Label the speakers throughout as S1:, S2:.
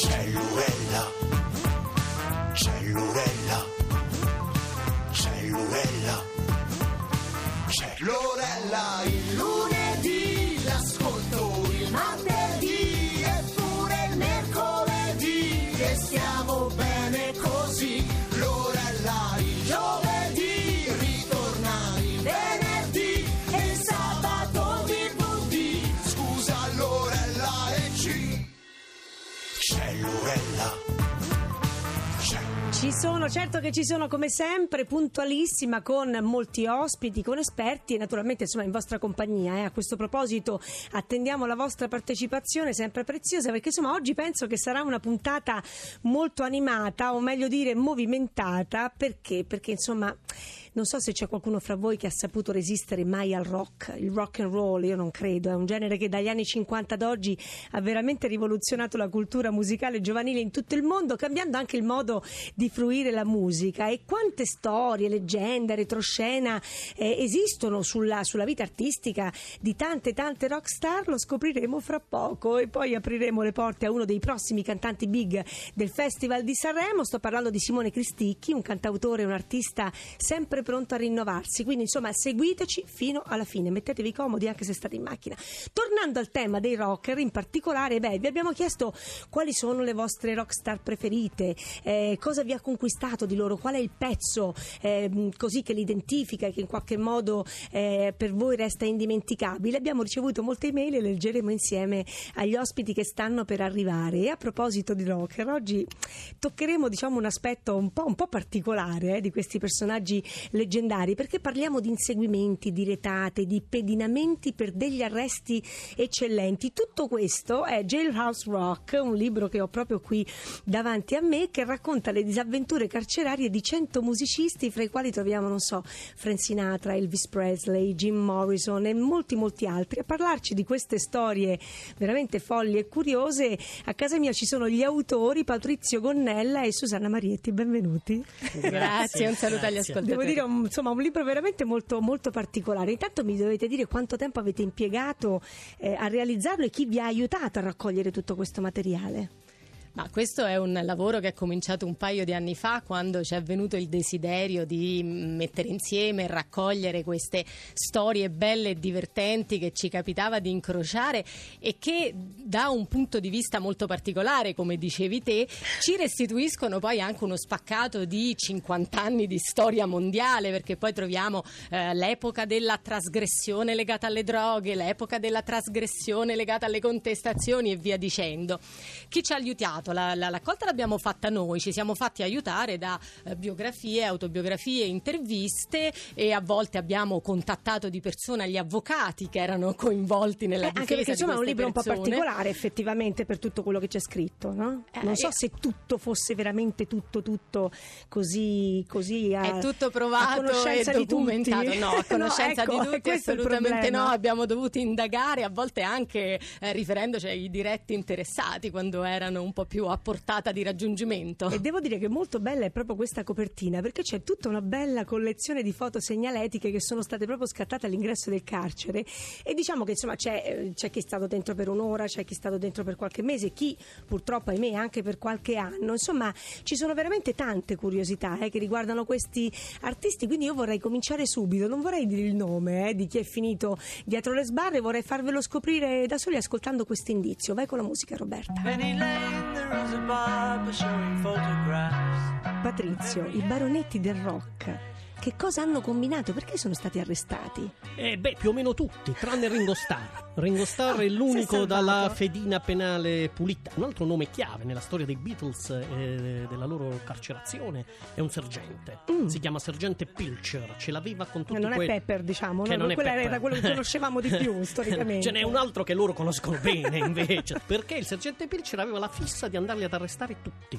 S1: Cellurella, cellurella, cellurella, cellurella, il lunedì Ci
S2: sono, certo che ci sono come sempre, puntualissima con molti ospiti, con esperti e naturalmente insomma in vostra compagnia. eh. A questo proposito attendiamo la vostra partecipazione sempre preziosa perché insomma oggi penso che sarà una puntata molto animata o meglio dire movimentata perché? Perché insomma non so se c'è qualcuno fra voi che ha saputo resistere mai al rock, il rock and roll, io non credo, è un genere che dagli anni 50 ad oggi ha veramente rivoluzionato la cultura musicale giovanile in tutto il mondo, cambiando anche il modo di fruire la musica. E quante storie, leggende, retroscena eh, esistono sulla, sulla vita artistica di tante tante rock star, lo scopriremo fra poco e poi apriremo le porte a uno dei prossimi cantanti big del Festival di Sanremo, sto parlando di Simone Cristicchi, un cantautore, un artista sempre pronto a rinnovarsi, quindi insomma seguiteci fino alla fine, mettetevi comodi anche se state in macchina. Tornando al tema dei rocker, in particolare, beh, vi abbiamo chiesto quali sono le vostre rockstar preferite, eh, cosa vi ha conquistato di loro, qual è il pezzo eh, così che li identifica e che in qualche modo eh, per voi resta indimenticabile. Abbiamo ricevuto molte email e leggeremo insieme agli ospiti che stanno per arrivare. E a proposito di rocker, oggi toccheremo diciamo un aspetto un po', un po particolare eh, di questi personaggi leggendari perché parliamo di inseguimenti, di retate, di pedinamenti per degli arresti eccellenti. Tutto questo è Jailhouse Rock, un libro che ho proprio qui davanti a me che racconta le disavventure carcerarie di 100 musicisti fra i quali troviamo, non so, Frank Sinatra, Elvis Presley, Jim Morrison e molti molti altri. A parlarci di queste storie veramente folli e curiose, a casa mia ci sono gli autori Patrizio Gonnella e Susanna Marietti, benvenuti.
S3: Grazie, un saluto agli ascoltatori.
S2: Devo dire, un- insomma, un libro veramente molto, molto particolare. Intanto mi dovete dire quanto tempo avete impiegato eh, a realizzarlo e chi vi ha aiutato a raccogliere tutto questo materiale.
S3: Ma questo è un lavoro che è cominciato un paio di anni fa quando ci è venuto il desiderio di mettere insieme e raccogliere queste storie belle e divertenti che ci capitava di incrociare e che da un punto di vista molto particolare, come dicevi te, ci restituiscono poi anche uno spaccato di 50 anni di storia mondiale perché poi troviamo eh, l'epoca della trasgressione legata alle droghe, l'epoca della trasgressione legata alle contestazioni e via dicendo. Chi ci ha aiutato? La, la raccolta l'abbiamo fatta noi, ci siamo fatti aiutare da eh, biografie, autobiografie, interviste e a volte abbiamo contattato di persona gli avvocati che erano coinvolti nella
S2: Eh,
S3: difesa
S2: anche perché insomma è un libro un po'
S3: persone.
S2: particolare effettivamente per tutto quello che c'è scritto, no?
S3: Eh,
S2: non so
S3: io-
S2: se tutto fosse veramente tutto tutto così, così a,
S3: È tutto provato e documentato. No, a conoscenza
S2: ecco,
S3: di tutti assolutamente no. Abbiamo dovuto indagare, a volte anche eh, riferendoci ai diretti interessati quando erano un po' più a portata di raggiungimento.
S2: E devo dire che molto bella è proprio questa copertina perché c'è tutta una bella collezione di foto segnaletiche che sono state proprio scattate all'ingresso del carcere e diciamo che insomma c'è, eh, c'è chi è stato dentro per un'ora, c'è chi è stato dentro per qualche mese, chi purtroppo ahimè anche per qualche anno. Insomma ci sono veramente tante curiosità eh, che riguardano questi artisti, quindi io vorrei cominciare subito, non vorrei dire il nome eh, di chi è finito dietro le sbarre, vorrei farvelo scoprire da soli ascoltando questo indizio. Vai con la musica Roberta. Patrizio, i baronetti del rock, che cosa hanno combinato? Perché sono stati arrestati?
S4: Eh, beh, più o meno tutti, tranne Ringo Starr. Ringo Starr
S2: Ah,
S4: è
S2: è
S4: l'unico dalla fedina penale pulita. Un altro nome chiave nella storia dei Beatles e della loro carcerazione è un sergente. Si chiama sergente Pilcher. Ce l'aveva con tutti
S2: Mm. non è
S4: quelli-
S2: Pepper, diciamo, no?
S4: non è
S2: Quella era quello che conoscevamo di più storicamente.
S4: Ce n'è un altro che loro conoscono bene, invece. perché il sergente Pilcher aveva la fissa di andarli ad arrestare tutti.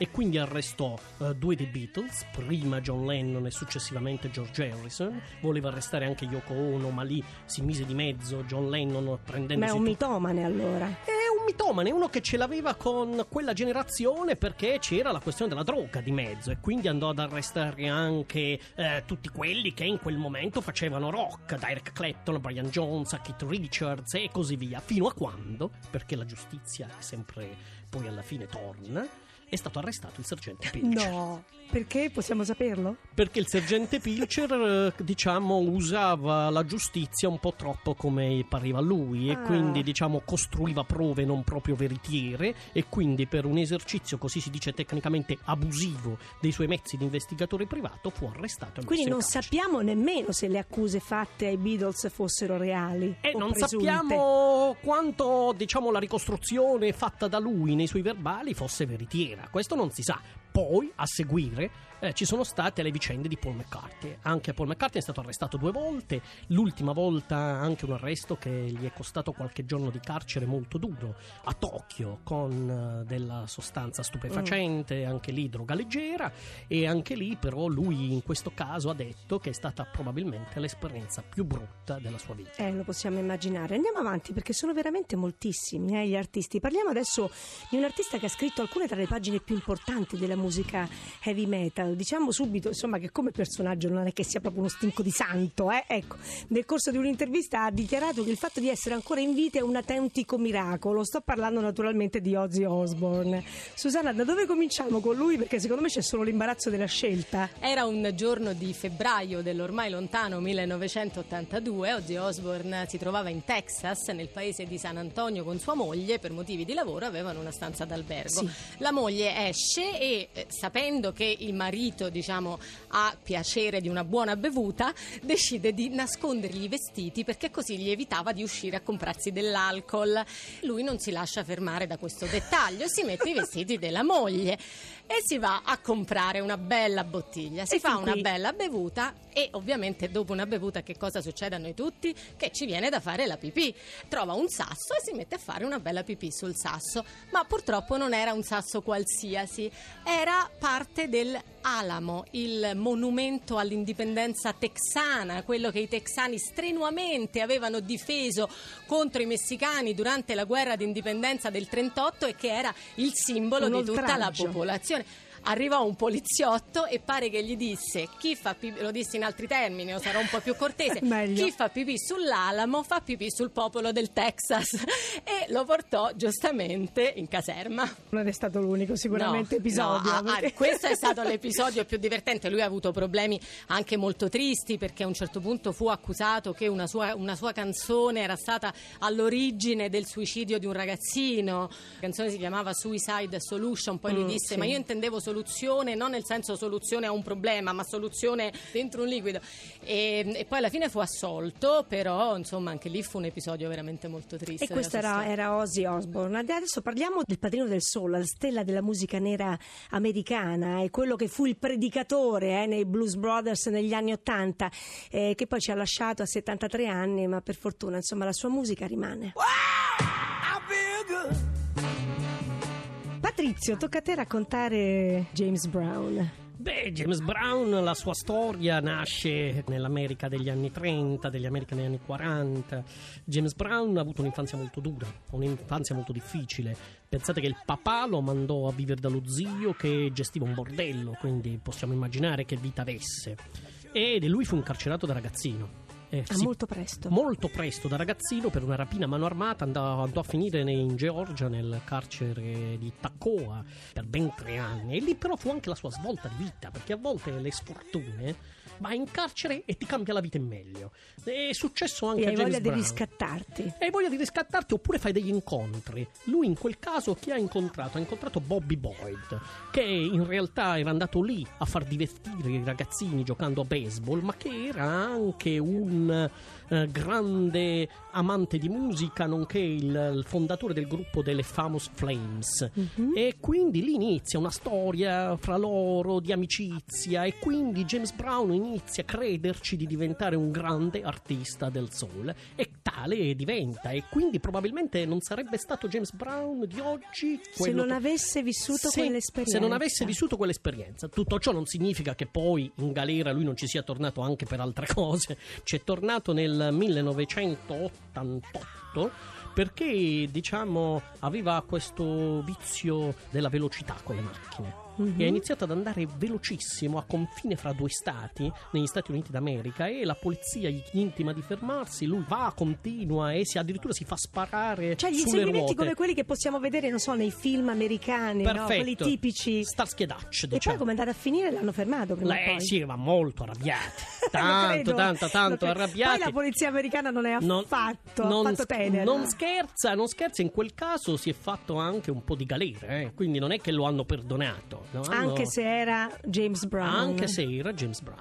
S4: E quindi arrestò eh, due dei Beatles, prima John Lennon e successivamente George Harrison. Voleva arrestare anche Yoko Ono, ma lì si mise di mezzo John Lennon
S2: Ma
S4: prendendosi
S2: è un
S4: tutto-
S2: mitomane allora.
S4: è un mitomane, uno che ce l'aveva con quella generazione perché c'era la questione della droga di mezzo e quindi andò ad arrestare anche eh, tutti quelli che in quel momento facevano rock, da Eric Clapton, Brian Jones, Keith Richards e così via, fino a quando, perché la giustizia è sempre poi alla fine torna, è stato arrestato il sergente Pilcher.
S2: No, perché possiamo saperlo?
S4: Perché il sergente Pilcher, eh, diciamo, usava la giustizia un po' troppo come pareva a lui e
S2: Ah.
S4: quindi, diciamo, costruiva prove non proprio veritiere e quindi per un esercizio, così si dice tecnicamente, abusivo dei suoi mezzi di investigatore privato fu arrestato. e
S2: Quindi non sappiamo nemmeno se le accuse fatte ai Beatles fossero reali.
S4: E
S2: o
S4: non
S2: presunte.
S4: sappiamo quanto, diciamo, la ricostruzione fatta da lui nei suoi verbali fosse veritiera. Questo non si sa. Poi, a seguire, eh, ci sono state le vicende di Paul McCartney. Anche Paul McCartney è stato arrestato due volte. L'ultima volta anche un arresto che gli è costato qualche giorno di carcere molto duro a Tokyo con eh, della sostanza stupefacente, anche lì droga leggera. E anche lì, però, lui in questo caso ha detto che è stata probabilmente l'esperienza più brutta della sua vita.
S2: Eh, lo possiamo immaginare. Andiamo avanti perché sono veramente moltissimi eh, gli artisti. Parliamo adesso di un artista che ha scritto alcune tra le pagine più importanti della musica heavy metal. Diciamo subito, insomma, che come personaggio non è che sia proprio uno stinco di santo, eh? Ecco, nel corso di un'intervista ha dichiarato che il fatto di essere ancora in vita è un autentico miracolo. Sto parlando naturalmente di Ozzy Osbourne. Susanna, da dove cominciamo con lui? Perché secondo me c'è solo l'imbarazzo della scelta.
S3: Era un giorno di febbraio dell'ormai lontano 1982. Ozzy Osbourne si trovava in Texas, nel paese di San Antonio, con sua moglie. Per motivi di lavoro avevano una stanza d'albergo.
S2: Sì.
S3: La moglie esce e, eh, sapendo che il marito, diciamo, ha piacere di una buona bevuta, decide di nascondergli i vestiti perché così gli evitava di uscire a comprarsi dell'alcol. Lui non si lascia fermare da questo dettaglio, si mette i vestiti della moglie e si va a comprare una bella bottiglia. Si
S2: E
S3: fa una
S2: qui-
S3: bella bevuta e ovviamente dopo una bevuta che cosa succede a noi tutti? Che ci viene da fare la pipì. Trova un sasso e si mette a fare una bella pipì sul sasso, ma purtroppo non era un sasso qualsiasi, era parte del Alamo, il monumento all'indipendenza texana, quello che i texani strenuamente avevano difeso contro i messicani durante la guerra d'indipendenza del 38 e che era il simbolo
S2: Un
S3: di tutta la
S2: oltraggio.
S3: popolazione. Arrivò un poliziotto e pare che gli disse chi fa pipì, lo disse in altri termini, o sarò un po' più cortese, chi fa pipì sull'Alamo fa pipì sul popolo del Texas e lo portò giustamente in caserma.
S2: Non è stato l'unico sicuramente
S3: No,
S2: episodio.
S3: no, ah, ah,
S2: perché-
S3: questo è stato l'episodio più divertente. Lui ha avuto problemi anche molto tristi perché a un certo punto fu accusato che una sua, una sua canzone era stata all'origine del suicidio di un ragazzino. La canzone si chiamava Suicide Solution. Poi lui
S2: Mm,
S3: disse:
S2: sì.
S3: Ma io intendevo soluzione, non nel senso soluzione a un problema, ma soluzione dentro un liquido. E, e poi alla fine fu assolto, però insomma anche lì fu un episodio veramente molto triste.
S2: E questo era, era Ozzy Osbourne. Adesso parliamo del padrino del soul, la stella della musica nera americana e quello che fu il predicatore eh, nei Blues Brothers negli anni Ottanta, eh, che poi ci ha lasciato a 73 anni, ma per fortuna insomma la sua musica rimane.
S5: I
S2: Patrizio, tocca a te raccontare James Brown.
S4: Beh, James Brown, la sua storia nasce nell'America degli anni 30, degli America degli anni 40. James Brown ha avuto un'infanzia molto dura, un'infanzia molto difficile. Pensate che il papà lo mandò a vivere dallo zio che gestiva un bordello, quindi possiamo immaginare che vita avesse. E lui fu incarcerato da ragazzino. Eh,
S2: Ah,
S4: si-
S2: molto presto.
S4: Molto presto da ragazzino per una rapina a mano armata andò, andò a finire in Georgia nel carcere di Taccoa per ben tre anni e lì però fu anche la sua svolta di vita perché a volte le sfortune vai in carcere e ti cambia la vita in meglio è successo anche
S2: e
S4: a
S2: hai
S4: James
S2: voglia di
S4: Brown.
S2: riscattarti.
S4: Hai voglia di riscattarti oppure fai degli incontri. Lui in quel caso chi ha incontrato? Ha incontrato Bobby Boyd, che in realtà era andato lì a far divertire i ragazzini giocando a baseball, ma che era anche un uh, eh, grande amante di musica, nonché il, il fondatore del gruppo delle Famous Flames.
S2: Mhm.
S4: E quindi lì inizia una storia fra loro di amicizia e quindi James Brown inizia a crederci di diventare un grande artista del soul e tale diventa e quindi probabilmente non sarebbe stato James Brown di oggi
S2: Se non
S4: che-
S2: avesse vissuto
S4: se,
S2: quell'esperienza.
S4: se non avesse vissuto quell'esperienza. Tutto ciò non significa che poi in galera lui non ci sia tornato anche per altre cose. C'è tornato nel 1988 perché diciamo aveva questo vizio della velocità con le macchine.
S2: Mhm.
S4: E ha iniziato ad andare velocissimo a confine fra due stati, negli Stati Uniti d'America, e la polizia gli intima di fermarsi. Lui va, continua e si, addirittura si fa sparare
S2: Cioè gli inseguimenti come quelli che possiamo vedere, non so, nei film americani, no? Quelli tipici.
S4: Starsky e Dutch,
S2: E
S4: diciamo.
S2: poi come è andata a finire l'hanno fermato prima
S4: Lei
S2: poi.
S4: sì, va molto arrabbiati.
S2: Lo
S4: Tanto, tanto, tanto arrabbiati.
S2: Poi la polizia americana non è affatto,
S4: non,
S2: affatto tenera.
S4: non scherza, non scherza, in quel caso si è fatto anche un po' di galera, eh, quindi non è che lo hanno perdonato.
S2: Anche se era James Brown.
S4: anche se era James Brown.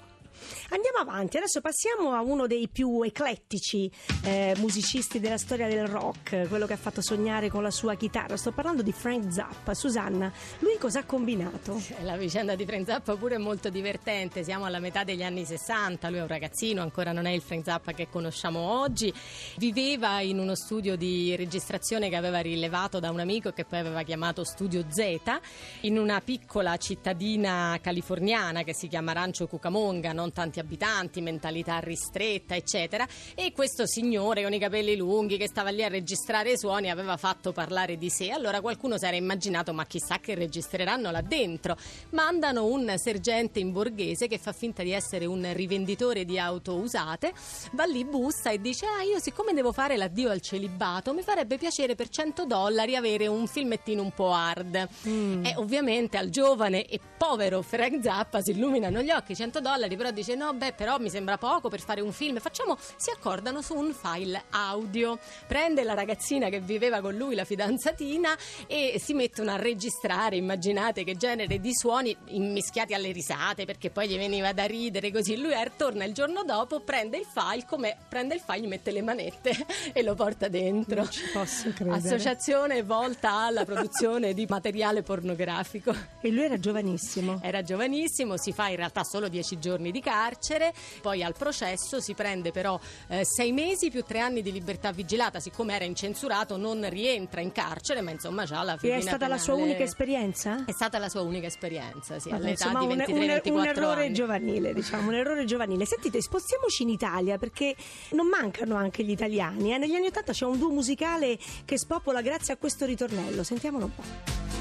S2: Andiamo avanti, adesso passiamo a uno dei più eclettici eh, musicisti della storia del rock, quello che ha fatto sognare con la sua chitarra. Sto parlando di Frank Zappa. Susanna, lui cosa ha combinato?
S3: La vicenda di Frank Zappa pure è molto divertente, siamo alla metà degli anni 60, lui è un ragazzino, ancora non è il Frank Zappa che conosciamo oggi, viveva in uno studio di registrazione che aveva rilevato da un amico che poi aveva chiamato Studio Z, in una piccola cittadina californiana che si chiama Rancho Cucamonga, non tanti abitanti, mentalità ristretta, eccetera, e questo signore con i capelli lunghi che stava lì a registrare i suoni aveva fatto parlare di sé, allora qualcuno si era immaginato ma chissà che registreranno là dentro, mandano un sergente in borghese che fa finta di essere un rivenditore di auto usate, va lì, bussa e dice ah io siccome devo fare l'addio al celibato mi farebbe piacere per 100 dollari avere un filmettino un po' hard. E ovviamente al giovane e povero Frank Zappa si illuminano gli occhi 100 dollari però dice no beh però mi sembra poco per fare un film. Facciamo si accordano su un file audio. Prende la ragazzina che viveva con lui la fidanzatina e si mettono a registrare immaginate che genere di suoni immischiati alle risate perché poi gli veniva da ridere così. Lui torna il giorno dopo prende il file come prende il file gli mette le manette e lo porta dentro.
S2: Non ci posso credere.
S3: associazione volta alla produzione di materiale pornografico.
S2: E lui era giovanissimo.
S3: era giovanissimo, si fa in realtà solo dieci giorni di carcere, poi al processo si prende però eh, sei mesi più tre anni di libertà vigilata, siccome era incensurato non rientra in carcere, ma insomma già la fine
S2: è stata la sua unica esperienza?
S3: È stata la sua unica esperienza, sì,
S2: Vabbè,
S3: all'età
S2: insomma,
S3: di
S2: un,
S3: 23-24
S2: un- un errore
S3: anni.
S2: giovanile, diciamo, un errore giovanile. Sentite, spostiamoci in Italia perché non mancano anche gli italiani. eh. Negli anni Ottanta c'è un duo musicale che spopola grazie a questo ritornello. Sentiamolo un po'.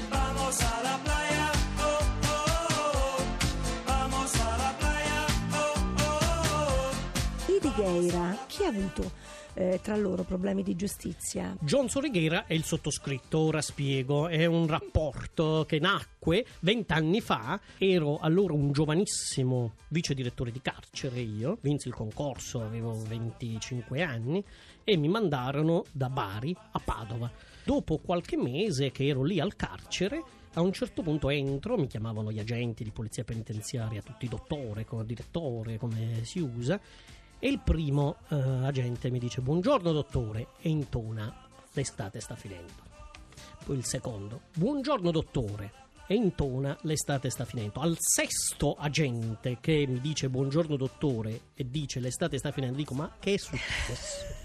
S5: Vamos a la playa, oh.
S2: I di Gheira, chi ha avuto eh, tra loro problemi di giustizia?
S4: Johnson Righiera è il sottoscritto, ora spiego, è un rapporto che nacque vent'anni fa, ero allora un giovanissimo vice direttore di carcere io, vinsi il concorso, avevo 25 anni e mi mandarono da Bari a Padova. Dopo qualche mese che ero lì al carcere, a un certo punto entro, mi chiamavano gli agenti di polizia penitenziaria, tutti dottore, direttore, come si usa, e il primo eh, agente mi dice buongiorno dottore e intona l'estate sta finendo. Poi il secondo, buongiorno dottore e intona l'estate sta finendo. Al sesto agente che mi dice buongiorno dottore e dice l'estate sta finendo, dico ma che è successo?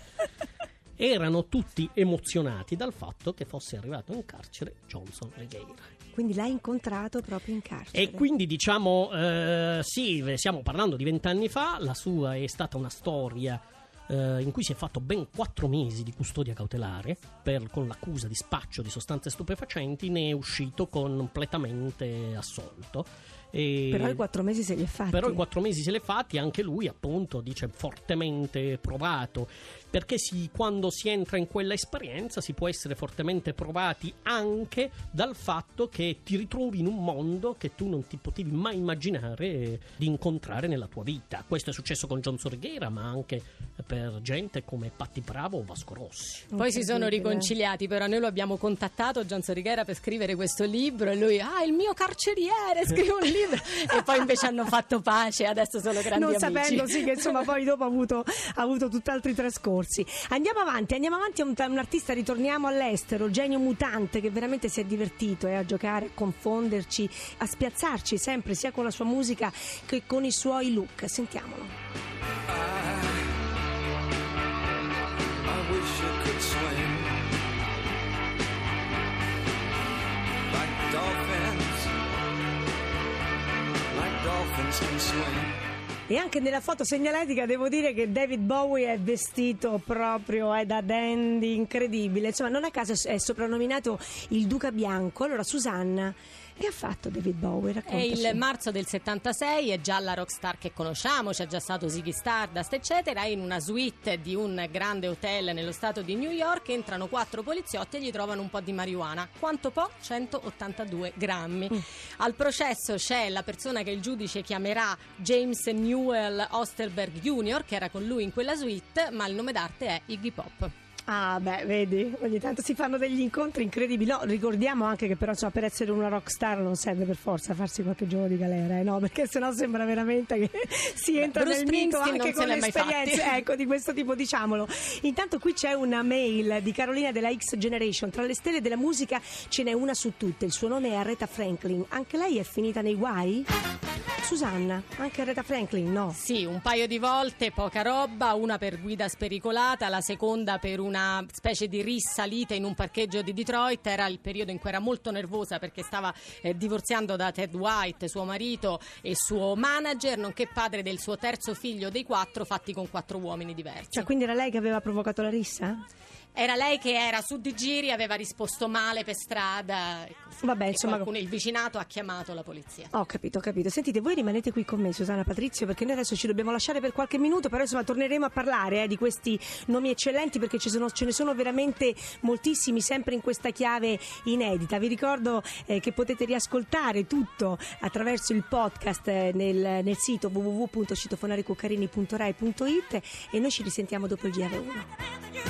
S4: Erano tutti emozionati dal fatto che fosse arrivato in carcere Johnson Righeira.
S2: Quindi l'ha incontrato proprio in carcere.
S4: E quindi diciamo, eh, sì, stiamo parlando di vent'anni fa, la sua è stata una storia eh, in cui si è fatto ben quattro mesi di custodia cautelare per- con l'accusa di spaccio di sostanze stupefacenti, ne è uscito completamente assolto. E-
S2: Però i quattro mesi se li è fatti.
S4: però i quattro mesi se li è fatti, anche lui appunto dice fortemente provato, perché si- quando si entra in quella esperienza si può essere fortemente provati anche dal fatto che ti ritrovi in un mondo che tu non ti potevi mai immaginare di incontrare nella tua vita. Questo è successo con Johnson Righiera, ma anche per gente come Patti Bravo o Vasco Rossi.
S3: Poi si sono riconciliati, però noi lo abbiamo contattato, Gianzo Righiera, per scrivere questo libro e lui, ah, il mio carceriere, scrive un libro. e poi invece hanno fatto pace, adesso sono grandi
S2: non
S3: amici.
S2: sapendo sì, che insomma poi dopo ha avuto, ha avuto tutt'altri trascorsi. Andiamo avanti, andiamo avanti un, un artista, ritorniamo all'estero, genio mutante che veramente si è divertito eh, a giocare, a confonderci, a spiazzarci sempre sia con la sua musica che con i suoi look. Sentiamolo.
S5: I I dolphins can swim.
S2: E anche nella foto segnaletica devo dire che David Bowie è vestito proprio, è da dandy incredibile. Insomma, non a caso è soprannominato il Duca Bianco. Allora, Susanna, che ha fatto David Bowie?
S3: È il marzo del 76, è già la rockstar che conosciamo, c'è già stato Ziggy Stardust, eccetera. In una suite di un grande hotel nello stato di New York. Entrano quattro poliziotti e gli trovano un po' di marijuana. Quanto po'? 182 grammi.
S2: Mm.
S3: Al processo c'è la persona che il giudice chiamerà James Newell Osterberg Jr., che era con lui in quella suite, ma il nome d'arte è Iggy Pop.
S2: Ah, beh, vedi, ogni tanto si fanno degli incontri incredibili. No, ricordiamo anche che però insomma, per essere una rockstar non serve per forza farsi qualche giorno di galera, eh, no? Perché sennò sembra veramente che si entra
S3: Bruce
S2: nel mito anche con
S3: mai
S2: esperienze ecco, di questo tipo, diciamolo. Intanto qui c'è una mail di Carolina della X Generation. Tra le stelle della musica ce n'è una su tutte. Il suo nome è Aretha Franklin. Anche lei è finita nei guai? Susanna, anche Aretha Franklin, no?
S3: Sì, un paio di volte, poca roba, una per guida spericolata, la seconda per una specie di rissalita in un parcheggio di Detroit, era il periodo in cui era molto nervosa perché stava eh, divorziando da Ted White, suo marito e suo manager, nonché padre del suo terzo figlio dei quattro fatti con quattro uomini diversi.
S2: Cioè, quindi era lei che aveva provocato la rissa?
S3: Era lei che era su di giri, aveva risposto male per strada.
S2: Vabbè, insomma-
S3: qualcuno- il vicinato ha chiamato la polizia.
S2: Ho capito, ho capito. Sentite, voi rimanete qui con me, Susanna Patrizio, perché noi adesso ci dobbiamo lasciare per qualche minuto, però insomma torneremo a parlare eh, di questi nomi eccellenti perché sono- ce ne sono veramente moltissimi, sempre in questa chiave inedita. Vi ricordo eh, che potete riascoltare tutto attraverso il podcast eh, nel, nel sito www.citofonaricuccarini.rai.it e noi ci risentiamo dopo il GR1.
S1: You